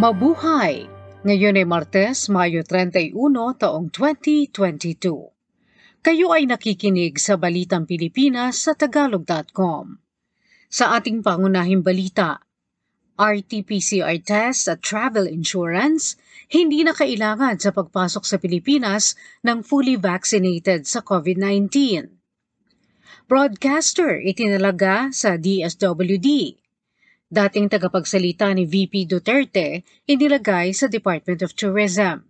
Mabuhay! Ngayon ay Martes, Mayo 31, taong 2022. Kayo ay nakikinig sa Balitang Pilipinas sa Tagalog.com. Sa ating pangunahing balita, RT-PCR test at travel insurance, hindi na kailangan sa pagpasok sa Pilipinas ng fully vaccinated sa COVID-19. Broadcaster itinalaga sa DSWD dating tagapagsalita ni VP Duterte, inilagay sa Department of Tourism.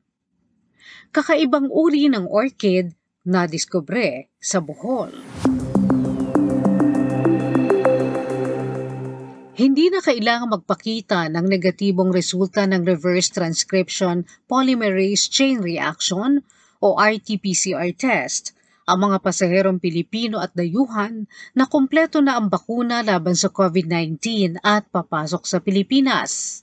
Kakaibang uri ng orchid na diskubre sa Bohol. Hindi na kailangan magpakita ng negatibong resulta ng reverse transcription polymerase chain reaction o RT-PCR test ang mga pasaherong Pilipino at dayuhan na kumpleto na ang bakuna laban sa COVID-19 at papasok sa Pilipinas.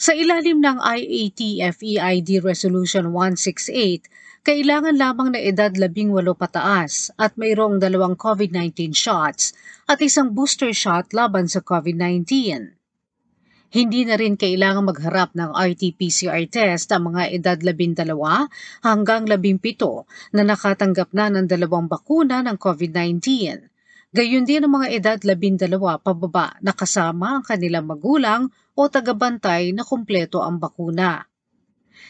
Sa ilalim ng IATF-EID Resolution 168, kailangan lamang na edad 18 pataas at mayroong dalawang COVID-19 shots at isang booster shot laban sa COVID-19. Hindi na rin kailangang magharap ng RT-PCR test ang mga edad 12 hanggang 17 na nakatanggap na ng dalawang bakuna ng COVID-19. Gayun din ang mga edad 12 pababa na kasama ang kanilang magulang o tagabantay na kumpleto ang bakuna.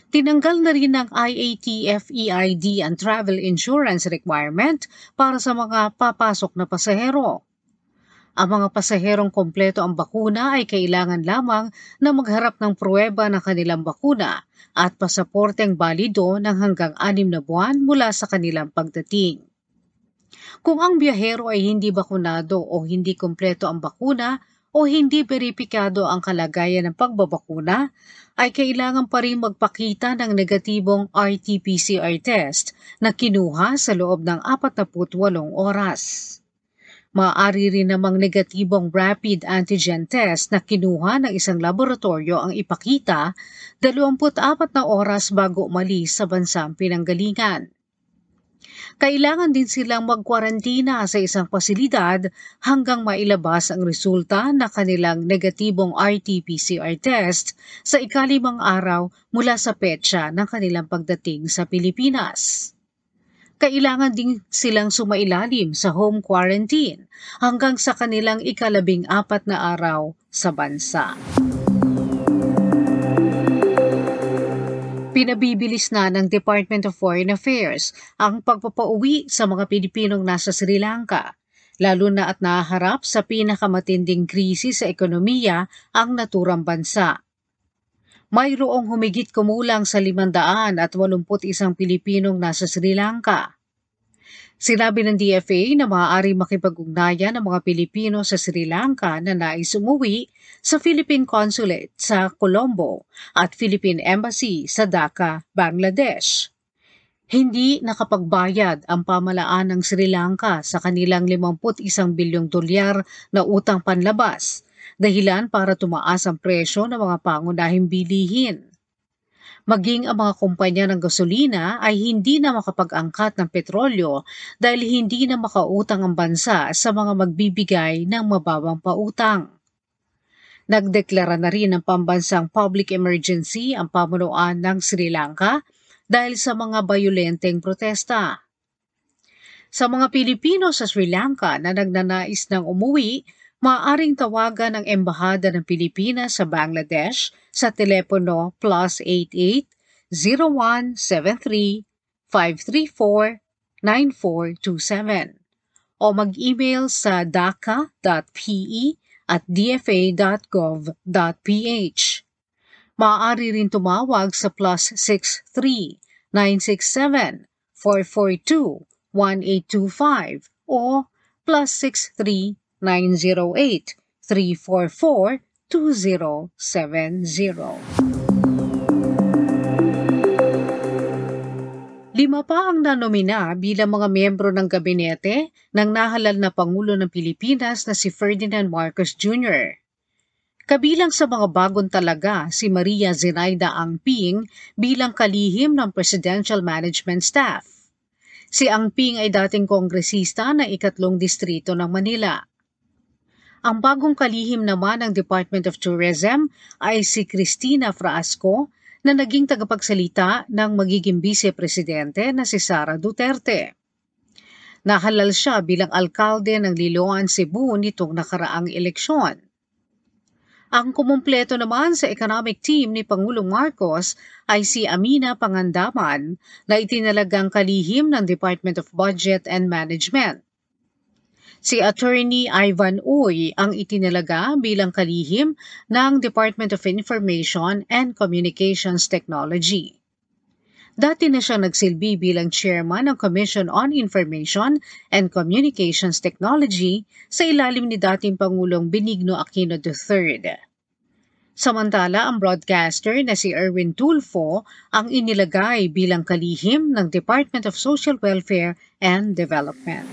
Tinanggal na rin ng IATF EID ang travel insurance requirement para sa mga papasok na pasahero. Ang mga pasaherong kompleto ang bakuna ay kailangan lamang na magharap ng pruweba ng kanilang bakuna at pasaporteng balido ng hanggang anim na buwan mula sa kanilang pagdating. Kung ang biyahero ay hindi bakunado o hindi kompleto ang bakuna o hindi beripikado ang kalagayan ng pagbabakuna, ay kailangan pa rin magpakita ng negatibong RT-PCR test na kinuha sa loob ng 48 oras. Maaari rin namang negatibong rapid antigen test na kinuha ng isang laboratorio ang ipakita 24 na oras bago umalis sa bansang pinanggalingan. Kailangan din silang magkwarantina sa isang pasilidad hanggang mailabas ang resulta na kanilang negatibong RT-PCR test sa ikalimang araw mula sa petsa ng kanilang pagdating sa Pilipinas kailangan din silang sumailalim sa home quarantine hanggang sa kanilang ikalabing apat na araw sa bansa. Pinabibilis na ng Department of Foreign Affairs ang pagpapauwi sa mga Pilipinong nasa Sri Lanka, lalo na at naharap sa pinakamatinding krisis sa ekonomiya ang naturang bansa mayroong humigit kumulang sa 581 Pilipinong nasa Sri Lanka. Sinabi ng DFA na maaari makipag-ugnayan ng mga Pilipino sa Sri Lanka na nais umuwi sa Philippine Consulate sa Colombo at Philippine Embassy sa Dhaka, Bangladesh. Hindi nakapagbayad ang pamalaan ng Sri Lanka sa kanilang 51 bilyong dolyar na utang panlabas dahilan para tumaas ang presyo ng mga pangunahing bilihin. Maging ang mga kumpanya ng gasolina ay hindi na makapag-angkat ng petrolyo dahil hindi na makautang ang bansa sa mga magbibigay ng mababang pautang. Nagdeklara na rin ng pambansang public emergency ang pamunuan ng Sri Lanka dahil sa mga bayolenteng protesta. Sa mga Pilipino sa Sri Lanka na nagnanais ng umuwi, maaaring tawagan ang Embahada ng Pilipinas sa Bangladesh sa telepono plus 88 0173 534 9427 o mag-email sa daca.pe at dfa.gov.ph. Maaari rin tumawag sa plus 63 967 442 1825 o plus 63 908-344-2070. Lima pa ang nanomina bilang mga miyembro ng gabinete ng nahalal na Pangulo ng Pilipinas na si Ferdinand Marcos Jr. Kabilang sa mga bagong talaga si Maria Zenaida Angping bilang kalihim ng Presidential Management Staff. Si Angping ay dating kongresista ng ikatlong distrito ng Manila. Ang bagong kalihim naman ng Department of Tourism ay si Cristina Frasco na naging tagapagsalita ng magiging vice-presidente na si Sara Duterte. Nahalal siya bilang alkalde ng Liloan, Cebu nitong nakaraang eleksyon. Ang kumumpleto naman sa economic team ni Pangulong Marcos ay si Amina Pangandaman na itinalagang kalihim ng Department of Budget and Management. Si Attorney Ivan Uy ang itinalaga bilang kalihim ng Department of Information and Communications Technology. Dati na siya nagsilbi bilang chairman ng Commission on Information and Communications Technology sa ilalim ni dating Pangulong Benigno Aquino III. Samantala, ang broadcaster na si Erwin Tulfo ang inilagay bilang kalihim ng Department of Social Welfare and Development.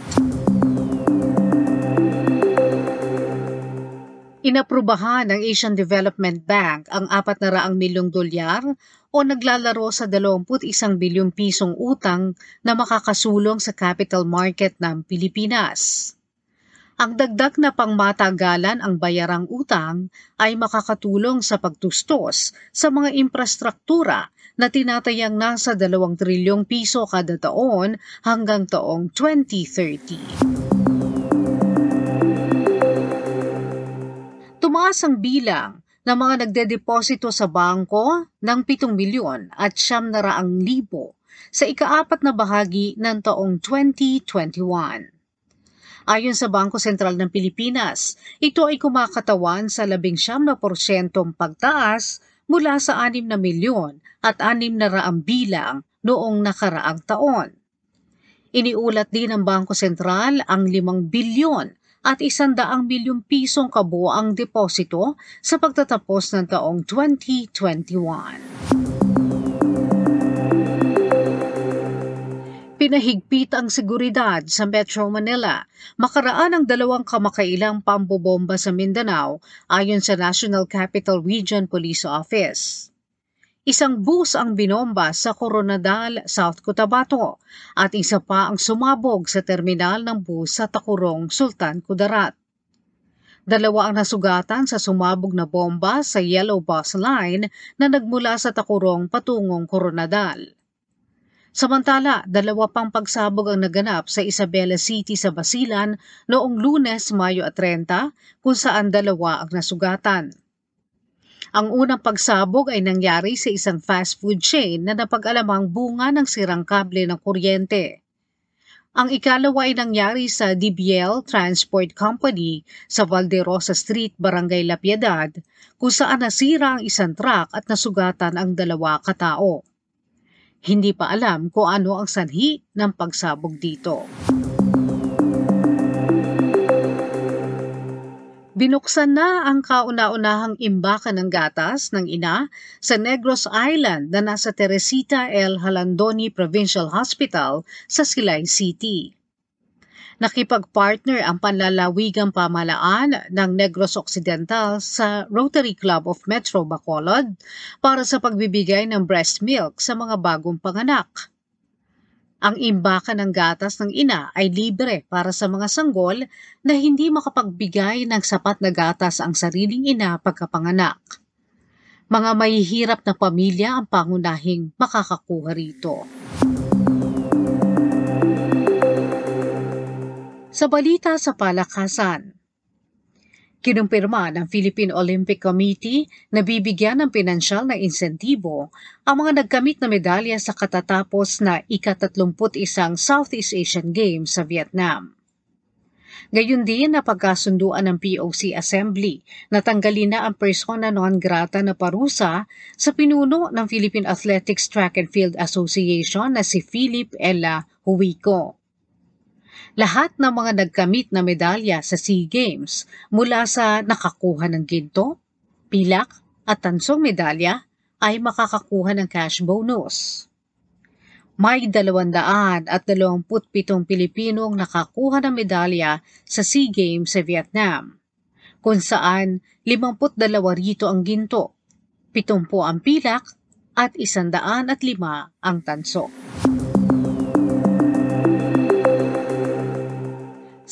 Inaprubahan ng Asian Development Bank ang 400 milyong dolyar o naglalaro sa 21 bilyong pisong utang na makakasulong sa capital market ng Pilipinas. Ang dagdag na pangmatagalan ang bayarang utang ay makakatulong sa pagtustos sa mga infrastruktura na tinatayang nasa 2 trilyong piso kada taon hanggang taong 2030. Tumaas ang bilang ng mga nagdedeposito sa bangko ng 7 milyon at siyam na raang libo sa ikaapat na bahagi ng taong 2021. Ayon sa Bangko Sentral ng Pilipinas, ito ay kumakatawan sa 19% pagtaas mula sa 6 na milyon at 6 na raang bilang noong nakaraang taon. Iniulat din ng Bangko Sentral ang 5 bilyon at isandaang milyong pisong kabuang deposito sa pagtatapos ng taong 2021. Pinahigpit ang seguridad sa Metro Manila makaraan ang dalawang kamakailang pambobomba sa Mindanao ayon sa National Capital Region Police Office. Isang bus ang binomba sa Coronadal, South Cotabato at isa pa ang sumabog sa terminal ng bus sa Takurong, Sultan Kudarat. Dalawa ang nasugatan sa sumabog na bomba sa Yellow Bus Line na nagmula sa Takurong patungong Coronadal. Samantala, dalawa pang pagsabog ang naganap sa Isabela City sa Basilan noong lunes, Mayo 30 kung saan dalawa ang nasugatan. Ang unang pagsabog ay nangyari sa isang fast food chain na napag-alamang bunga ng sirang kable ng kuryente. Ang ikalawa ay nangyari sa DBL Transport Company sa Valderosa Street, Barangay La Piedad, kung saan nasira ang isang truck at nasugatan ang dalawa katao. Hindi pa alam kung ano ang sanhi ng pagsabog dito. Binuksan na ang kauna-unahang imbakan ng gatas ng ina sa Negros Island na nasa Teresita El Halandoni Provincial Hospital sa Silay City. Nakipag-partner ang panlalawigang pamalaan ng Negros Occidental sa Rotary Club of Metro Bacolod para sa pagbibigay ng breast milk sa mga bagong panganak. Ang imbakan ng gatas ng ina ay libre para sa mga sanggol na hindi makapagbigay ng sapat na gatas ang sariling ina pagkapanganak. Mga mahihirap na pamilya ang pangunahing makakakuha rito. Sa balita sa palakasan, Kinumpirma ng Philippine Olympic Committee na bibigyan ng pinansyal na insentibo ang mga nagkamit na medalya sa katatapos na ika-31 Southeast Asian Games sa Vietnam. Gayun din na pagkasunduan ng POC Assembly na tanggalin na ang persona non grata na parusa sa pinuno ng Philippine Athletics Track and Field Association na si Philip Ella Huico. Lahat ng mga nagkamit na medalya sa SEA Games mula sa nakakuha ng ginto, pilak at tansong medalya ay makakakuha ng cash bonus. May 227 Pilipinong nakakuha ng medalya sa SEA Games sa Vietnam, kung saan 52 rito ang ginto, 70 ang pilak at 105 ang tanso.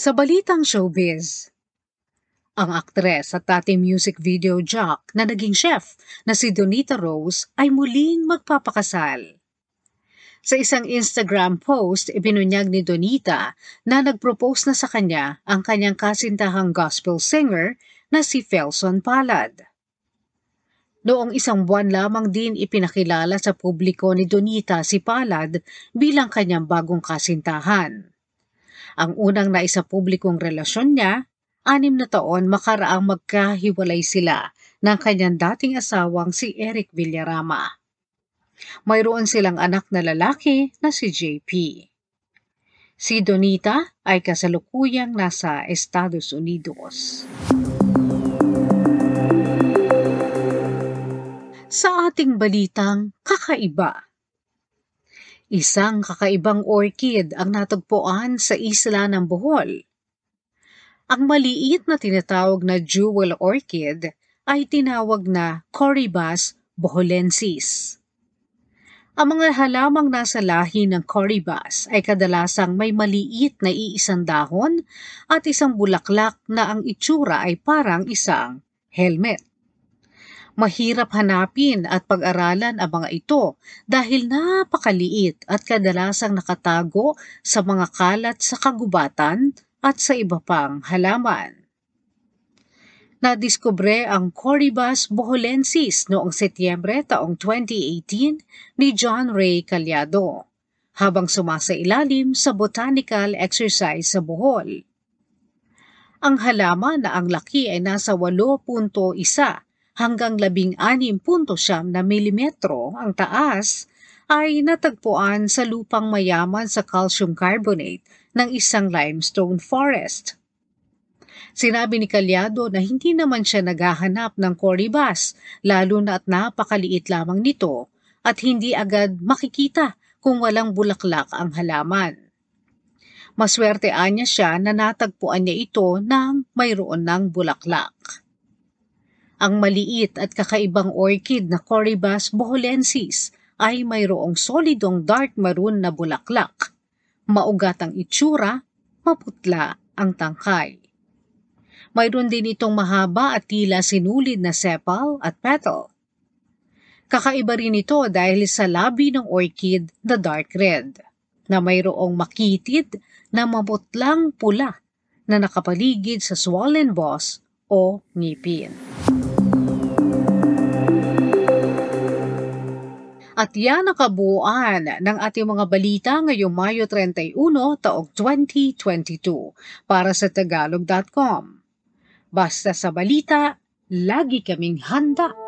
Sa balitang showbiz, Ang aktres at dating music video jock na naging chef na si Donita Rose ay muling magpapakasal. Sa isang Instagram post, ibinunyag ni Donita na nagpropose na sa kanya ang kanyang kasintahang gospel singer na si Felson Palad. Noong isang buwan lamang din ipinakilala sa publiko ni Donita si Palad bilang kanyang bagong kasintahan. Ang unang naisa publikong relasyon niya, anim na taon makaraang magkahiwalay sila ng kanyang dating asawang si Eric Villarama. Mayroon silang anak na lalaki na si JP. Si Donita ay kasalukuyang nasa Estados Unidos. sa ating balitang kakaiba. Isang kakaibang orchid ang natagpuan sa isla ng Bohol. Ang maliit na tinatawag na jewel orchid ay tinawag na Corybas boholensis. Ang mga halamang nasa lahi ng Corybas ay kadalasang may maliit na iisang dahon at isang bulaklak na ang itsura ay parang isang helmet. Mahirap hanapin at pag-aralan ang mga ito dahil napakaliit at kadalasang nakatago sa mga kalat sa kagubatan at sa iba pang halaman. Nadiskubre ang Corybas boholensis noong Setyembre taong 2018 ni John Ray Calyado habang sumasailalim sa botanical exercise sa Bohol. Ang halaman na ang laki ay nasa 8.1 hanggang 16.7 na milimetro ang taas ay natagpuan sa lupang mayaman sa calcium carbonate ng isang limestone forest. Sinabi ni Kalyado na hindi naman siya naghahanap ng corybas, lalo na at napakaliit lamang nito at hindi agad makikita kung walang bulaklak ang halaman. Maswerte anya siya na natagpuan niya ito nang mayroon ng bulaklak. Ang maliit at kakaibang orchid na Corybas boholensis ay mayroong solidong dark maroon na bulaklak. Maugat ang itsura, maputla ang tangkay. Mayroon din itong mahaba at tila sinulid na sepal at petal. Kakaiba rin ito dahil sa labi ng orchid na dark red, na mayroong makitid na maputlang pula na nakapaligid sa swollen boss o ngipin. At yan ang kabuuan ng ating mga balita ngayong Mayo 31 taong 2022 para sa Tagalog.com. Basta sa balita, lagi kaming handa.